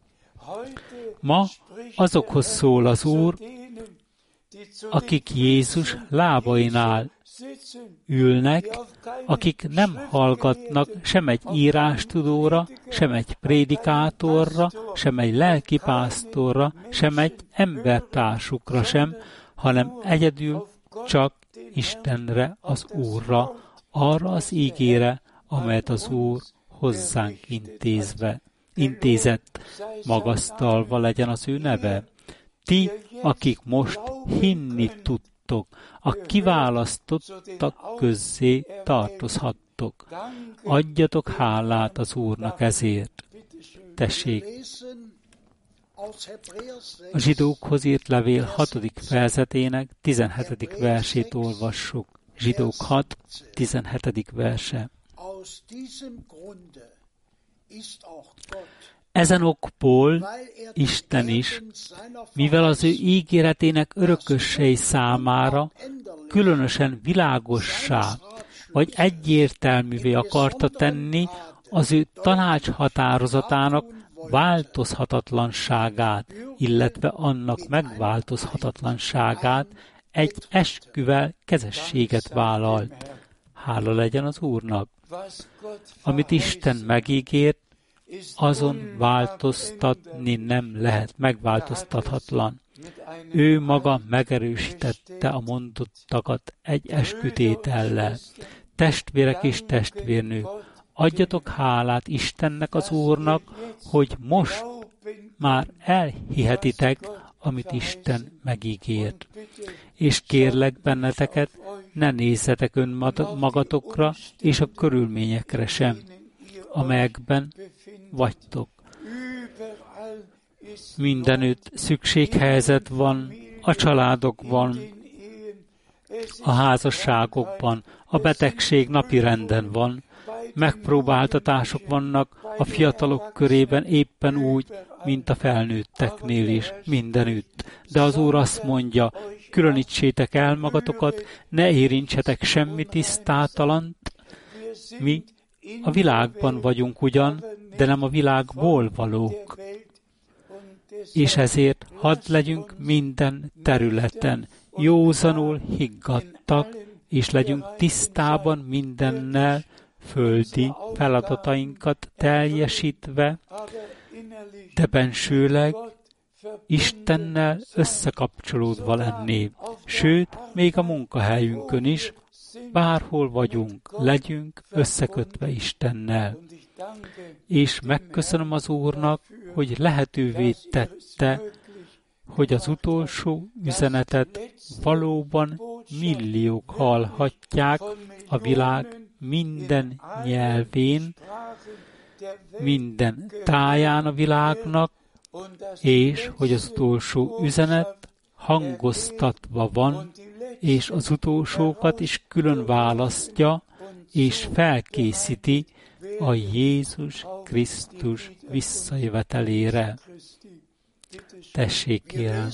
Ma azokhoz szól az Úr, akik Jézus lábainál ülnek, akik nem hallgatnak sem egy írástudóra, sem egy prédikátorra, sem egy lelkipásztorra, sem egy embertársukra sem, hanem egyedül csak Istenre, az Úrra, arra az ígére, amelyet az Úr hozzánk intézve, intézett, magasztalva legyen az ő neve. Ti, akik most hinni tudtok, a kiválasztottak közzé tartozhattok. Adjatok hálát az Úrnak ezért. Tessék, a zsidókhoz írt levél 6. fejezetének 17. versét olvassuk. Zsidók 6. 17. verse. Ezen okból Isten is, mivel az ő ígéretének örökösei számára különösen világossá vagy egyértelművé akarta tenni az ő tanács határozatának változhatatlanságát, illetve annak megváltozhatatlanságát egy esküvel kezességet vállalt. Hála legyen az Úrnak! Amit Isten megígért, azon változtatni nem lehet, megváltoztathatlan. Ő maga megerősítette a mondottakat egy eskütétellel. Testvérek és testvérnők, adjatok hálát Istennek az Úrnak, hogy most már elhihetitek, amit Isten megígért. És kérlek benneteket, ne nézzetek önmagatokra és a körülményekre sem, amelyekben vagytok. Mindenütt szükséghelyzet van, a családokban, a házasságokban, a betegség napi renden van, megpróbáltatások vannak a fiatalok körében éppen úgy, mint a felnőtteknél is, mindenütt. De az Úr azt mondja, különítsétek el magatokat, ne érintsetek semmi tisztátalant. Mi a világban vagyunk ugyan, de nem a világból valók. És ezért hadd legyünk minden területen józanul higgadtak, és legyünk tisztában mindennel, földi feladatainkat teljesítve, de bensőleg Istennel összekapcsolódva lenni. Sőt, még a munkahelyünkön is, bárhol vagyunk, legyünk összekötve Istennel. És megköszönöm az Úrnak, hogy lehetővé tette, hogy az utolsó üzenetet valóban milliók hallhatják a világ minden nyelvén, minden táján a világnak, és hogy az utolsó üzenet hangoztatva van, és az utolsókat is külön választja, és felkészíti a Jézus Krisztus visszajövetelére. Tessék, kérem!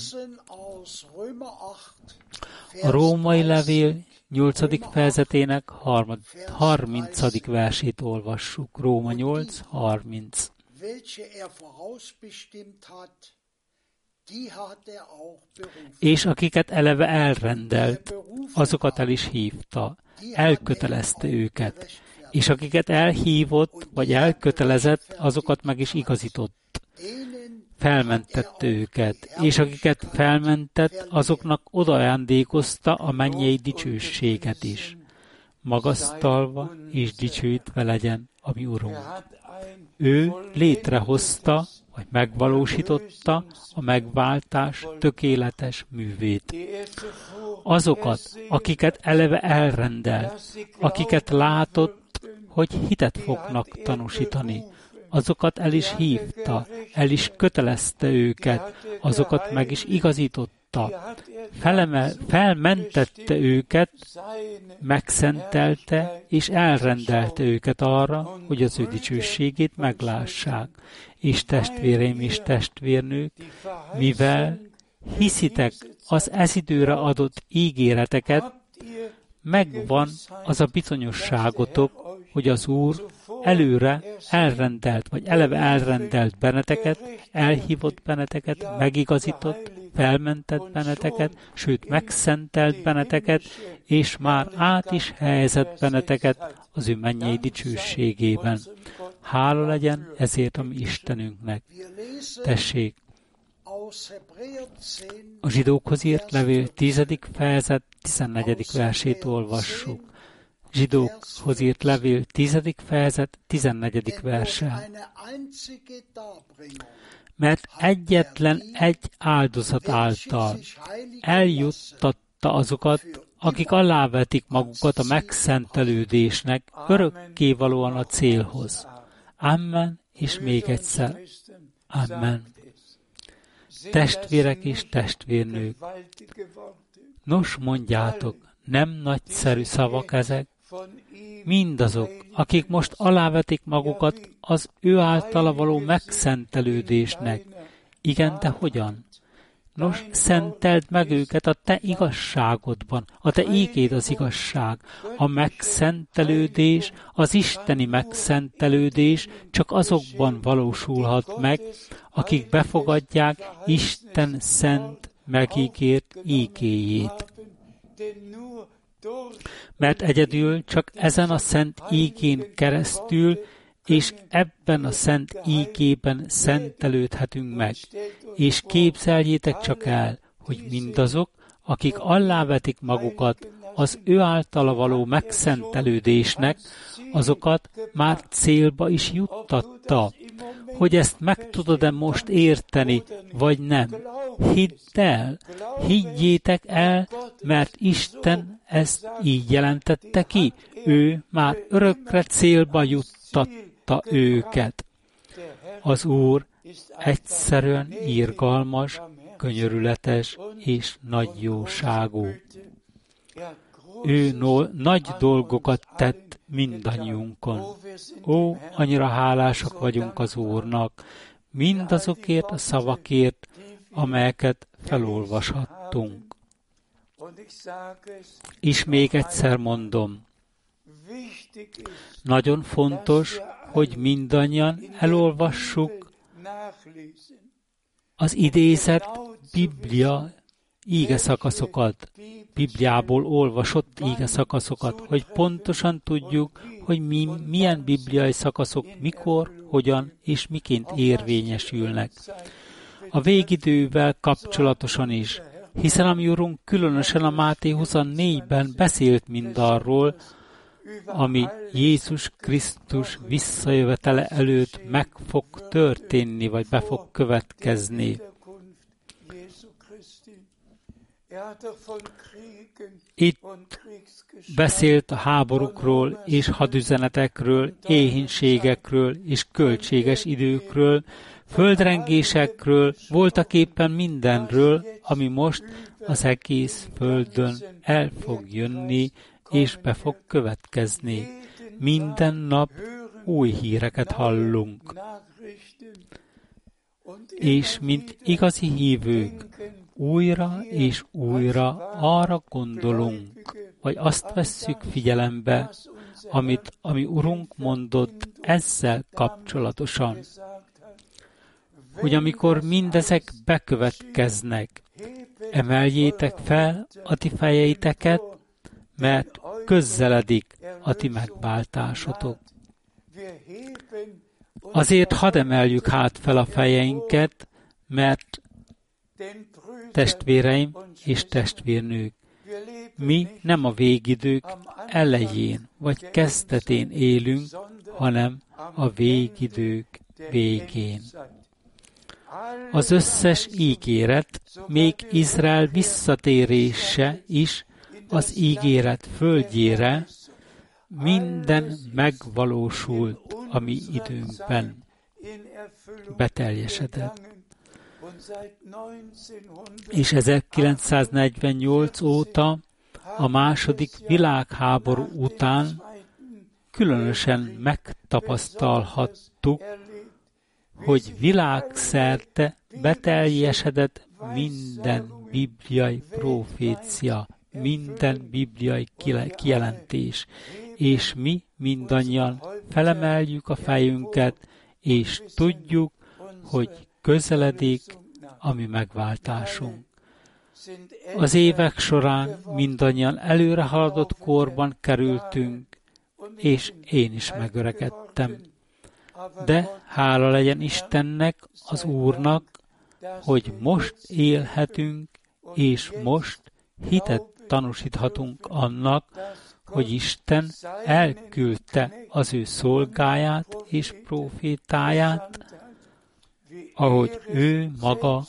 A római levél 8. fejezetének 30. versét olvassuk. Róma 8, 30. És akiket eleve elrendelt, azokat el is hívta, elkötelezte őket, és akiket elhívott, vagy elkötelezett, azokat meg is igazított. Felmentette őket, és akiket felmentett, azoknak odaajándékozta a mennyei dicsőséget is. Magasztalva és dicsőítve legyen a mi Urunk. Ő létrehozta, vagy megvalósította a megváltás tökéletes művét. Azokat, akiket eleve elrendelt, akiket látott, hogy hitet fognak tanúsítani, azokat el is hívta, el is kötelezte őket, azokat meg is igazította, felemel, felmentette őket, megszentelte és elrendelte őket arra, hogy az ő dicsőségét meglássák. És testvéreim és testvérnők, mivel hiszitek az ez időre adott ígéreteket, megvan az a bizonyosságotok, hogy az Úr előre elrendelt, vagy eleve elrendelt benneteket, elhívott benneteket, megigazított, felmentett benneteket, sőt megszentelt benneteket, és már át is helyezett benneteket az ő mennyei dicsőségében. Hála legyen ezért a mi Istenünknek. Tessék, a zsidókhoz írt levél 10. fejezet 14. versét olvassuk zsidókhoz írt levél 10. fejezet 14. verse. Mert egyetlen egy áldozat által eljuttatta azokat, akik alávetik magukat a megszentelődésnek örökkévalóan a célhoz. Amen, és még egyszer. Amen. Testvérek és testvérnők, nos mondjátok, nem nagyszerű szavak ezek, mindazok, akik most alávetik magukat az ő általa való megszentelődésnek. Igen, de hogyan? Nos, szenteld meg őket a te igazságodban, a te ígéd az igazság, a megszentelődés, az isteni megszentelődés csak azokban valósulhat meg, akik befogadják Isten szent megígért ígéjét. Mert egyedül csak ezen a szent ígén keresztül és ebben a szent ígében szentelődhetünk meg. És képzeljétek csak el, hogy mindazok, akik allávetik magukat az ő általa való megszentelődésnek, azokat már célba is juttatta. Hogy ezt meg tudod-e most érteni, vagy nem? Hidd el, higgyétek el, mert Isten ezt így jelentette ki. Ő már örökre célba juttatta őket. Az Úr egyszerűen írgalmas, könyörületes és nagy jóságú. Ő no- nagy dolgokat tett mindannyiunkon. Ó, annyira hálásak vagyunk az Úrnak, mindazokért a szavakért, amelyeket felolvashattunk. És még egyszer mondom, nagyon fontos, hogy mindannyian elolvassuk az idézett Biblia íge szakaszokat, Bibliából olvasott íge szakaszokat, hogy pontosan tudjuk, hogy mi, milyen bibliai szakaszok mikor, hogyan és miként érvényesülnek. A végidővel kapcsolatosan is, hiszen a mi Urunk különösen a Máté 24-ben beszélt mindarról, ami Jézus Krisztus visszajövetele előtt meg fog történni, vagy be fog következni. Itt beszélt a háborúkról és hadüzenetekről, éhínségekről és költséges időkről, földrengésekről, voltak éppen mindenről, ami most az egész földön el fog jönni, és be fog következni. Minden nap új híreket hallunk. És mint igazi hívők, újra és újra arra gondolunk, vagy azt vesszük figyelembe, amit ami Urunk mondott ezzel kapcsolatosan, hogy amikor mindezek bekövetkeznek, emeljétek fel a ti fejeiteket, mert közeledik a ti megváltásotok. Azért hadd emeljük hát fel a fejeinket, mert testvéreim és testvérnők, mi nem a végidők elején vagy kezdetén élünk, hanem a végidők végén. Az összes ígéret, még Izrael visszatérése is az ígéret földjére minden megvalósult a mi időnkben, beteljesedett. És 1948 óta, a második világháború után különösen megtapasztalhattuk, hogy világszerte beteljesedett minden bibliai profécia, minden bibliai kijelentés, és mi mindannyian felemeljük a fejünket, és tudjuk, hogy közeledik a mi megváltásunk. Az évek során mindannyian előre haladott korban kerültünk, és én is megöregedtem. De hála legyen Istennek, az Úrnak, hogy most élhetünk, és most hitet tanúsíthatunk annak, hogy Isten elküldte az ő szolgáját és profétáját, ahogy ő maga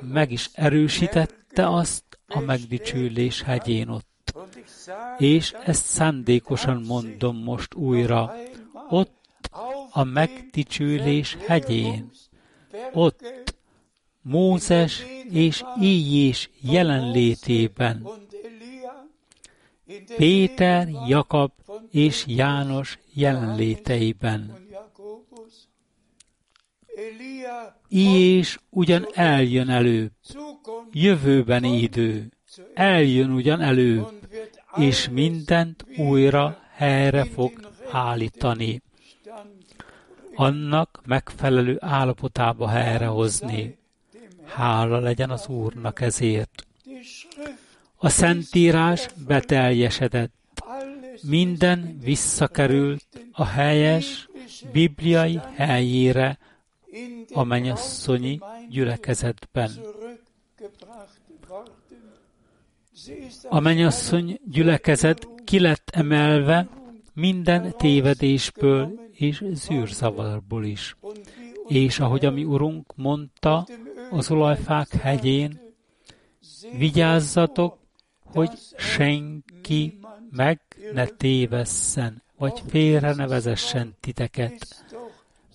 meg is erősítette azt a megdicsőlés hegyén ott. És ezt szándékosan mondom most újra, ott a megdicsőlés hegyén, ott Mózes és Íjés jelenlétében, Péter, Jakab és János jelenléteiben. és ugyan eljön elő, jövőbeni idő, eljön ugyan elő, és mindent újra helyre fog állítani. Annak megfelelő állapotába helyrehozni. Hála legyen az Úrnak ezért. A Szentírás beteljesedett. Minden visszakerült a helyes bibliai helyére a mennyasszonyi gyülekezetben. A mennyasszony gyülekezet ki lett emelve minden tévedésből és zűrzavarból is. És ahogy a mi Urunk mondta az olajfák hegyén, vigyázzatok, hogy senki meg ne tévesszen, vagy félre ne vezessen titeket.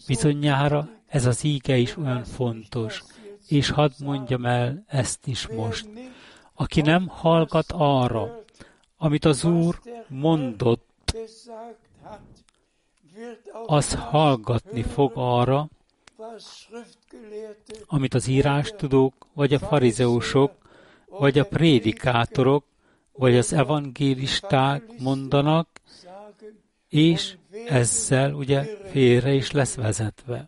Bizonyára ez az íge is olyan fontos, és hadd mondjam el ezt is most. Aki nem hallgat arra, amit az Úr mondott, az hallgatni fog arra, amit az írástudók, vagy a farizeusok, vagy a prédikátorok, vagy az evangélisták mondanak, és ezzel ugye félre is lesz vezetve.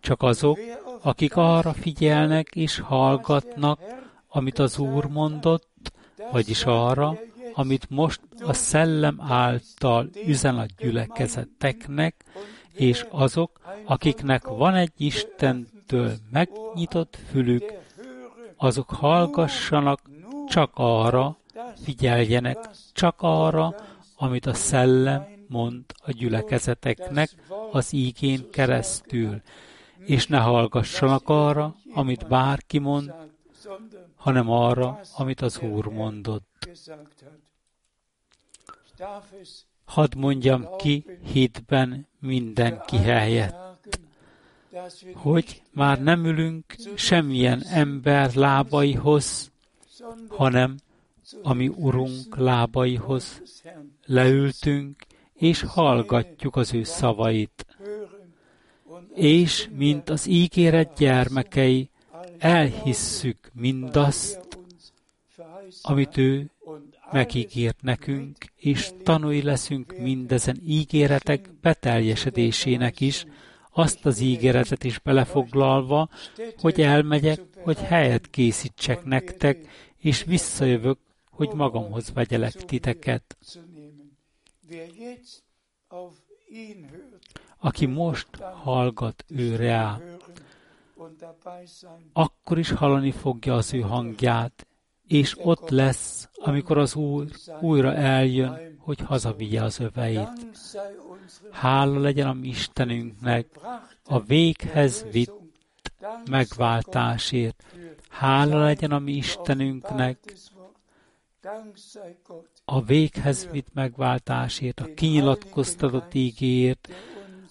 Csak azok, akik arra figyelnek és hallgatnak, amit az Úr mondott, vagyis arra, amit most a szellem által üzen a gyülekezeteknek, és azok, akiknek van egy Istentől megnyitott fülük, azok hallgassanak csak arra, figyeljenek csak arra, amit a szellem mond a gyülekezeteknek az ígén keresztül, és ne hallgassanak arra, amit bárki mond, hanem arra, amit az Úr mondott. Hadd mondjam ki hitben mindenki helyett, hogy már nem ülünk semmilyen ember lábaihoz, hanem ami Urunk lábaihoz leültünk, és hallgatjuk az ő szavait. És, mint az ígéret gyermekei, elhisszük mindazt, amit ő megígért nekünk, és tanúi leszünk mindezen ígéretek beteljesedésének is, azt az ígéretet is belefoglalva, hogy elmegyek, hogy helyet készítsek nektek, és visszajövök, hogy magamhoz vegyelek titeket. Aki most hallgat ő rá, akkor is hallani fogja az ő hangját, és ott lesz, amikor az Úr újra eljön, hogy hazavigye az öveit. Hála legyen a mi Istenünknek a véghez vitt megváltásért. Hála legyen a mi Istenünknek a véghez vitt megváltásért, a kinyilatkoztatott ígéért,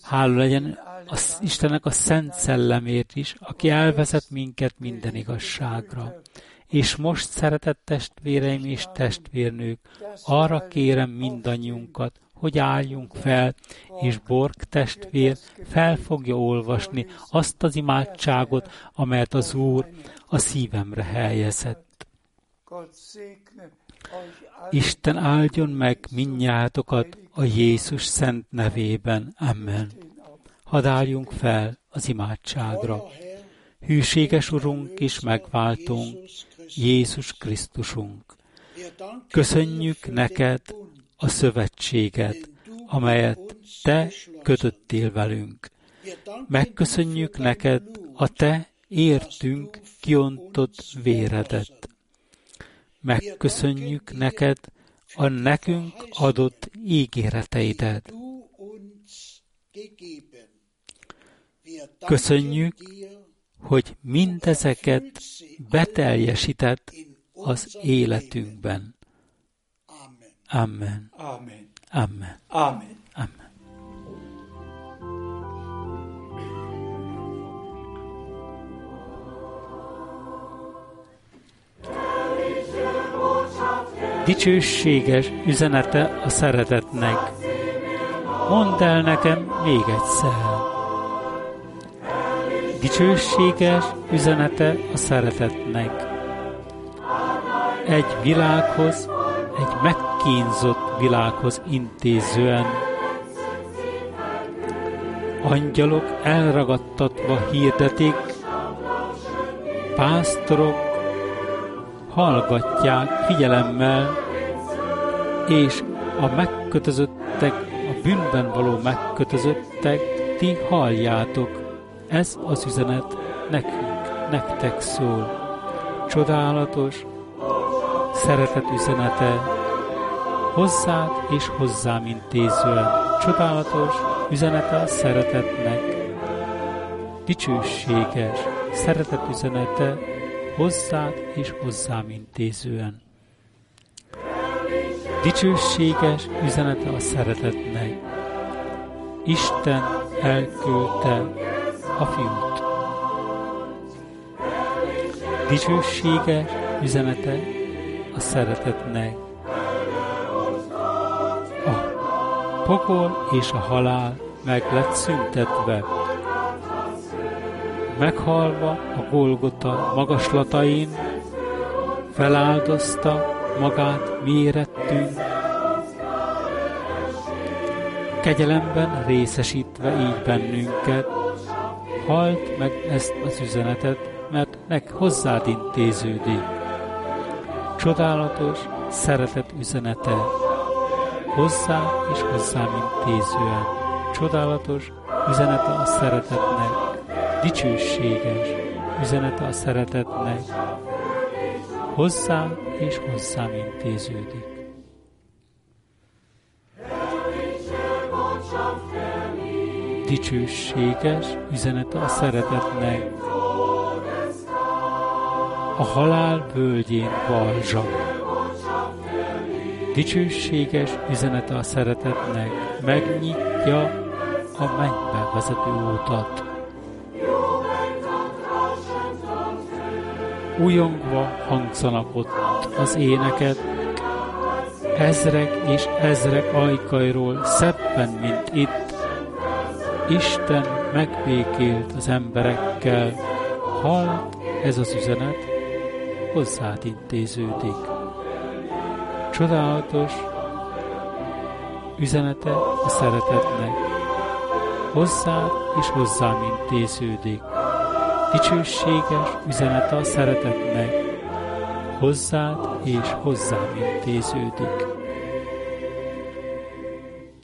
hála legyen az Istennek a Szent Szellemért is, aki elvezet minket minden igazságra. És most, szeretett testvéreim és testvérnők, arra kérem mindannyiunkat, hogy álljunk fel, és Borg testvér fel fogja olvasni azt az imádságot, amelyet az Úr a szívemre helyezett. Isten áldjon meg minnyátokat a Jézus szent nevében. Amen. Hadd álljunk fel az imádságra. Hűséges Urunk és megváltunk, Jézus Krisztusunk. Köszönjük neked a szövetséget, amelyet Te kötöttél velünk. Megköszönjük neked a Te értünk kiontott véredet. Megköszönjük neked a nekünk adott ígéreteidet. Köszönjük, hogy mindezeket beteljesített az életünkben. Amen. Amen. Amen. Amen. Amen. Dicsőséges üzenete a szeretetnek. Mondd el nekem még egyszer. Dicsőséges üzenete a szeretetnek. Egy világhoz, egy megkínzott világhoz intézően. Angyalok elragadtatva hirdetik, pásztorok hallgatják figyelemmel, és a megkötözöttek, a bűnben való megkötözöttek, ti halljátok. Ez az üzenet nekünk, nektek szól. Csodálatos, szeretet üzenete, hozzád és hozzám intézően. Csodálatos üzenete a szeretetnek. Dicsőséges, szeretet üzenete hozzád és hozzám intézően. Dicsőséges üzenete a szeretetnek. Isten elküldte a fiút. Dicsőséges üzenete a szeretetnek. A pokol és a halál meg lett szüntetve. Meghalva a Golgota magaslatain, feláldozta magát mérettünk, kegyelemben részesítve így bennünket, halt meg ezt az üzenetet, mert meg hozzád intéződik. Csodálatos, szeretet üzenete, hozzá és hozzám intézően. Csodálatos üzenete a szeretetnek, dicsőséges üzenete a szeretetnek, hozzá és hozzám intéződik. Dicsőséges üzenete a szeretetnek. A halál völgyén balzsa. Dicsőséges üzenete a szeretetnek megnyitja a mennybe vezető utat. Újongva hangzanak ott az éneket, ezrek és ezrek ajkairól szebben, mint itt, Isten megbékélt az emberekkel, halt ez az üzenet, hozzád intéződik. Csodálatos üzenete a szeretetnek, hozzád és hozzám intéződik. Dicsőséges üzenete a szeretetnek, hozzád és hozzám intéződik.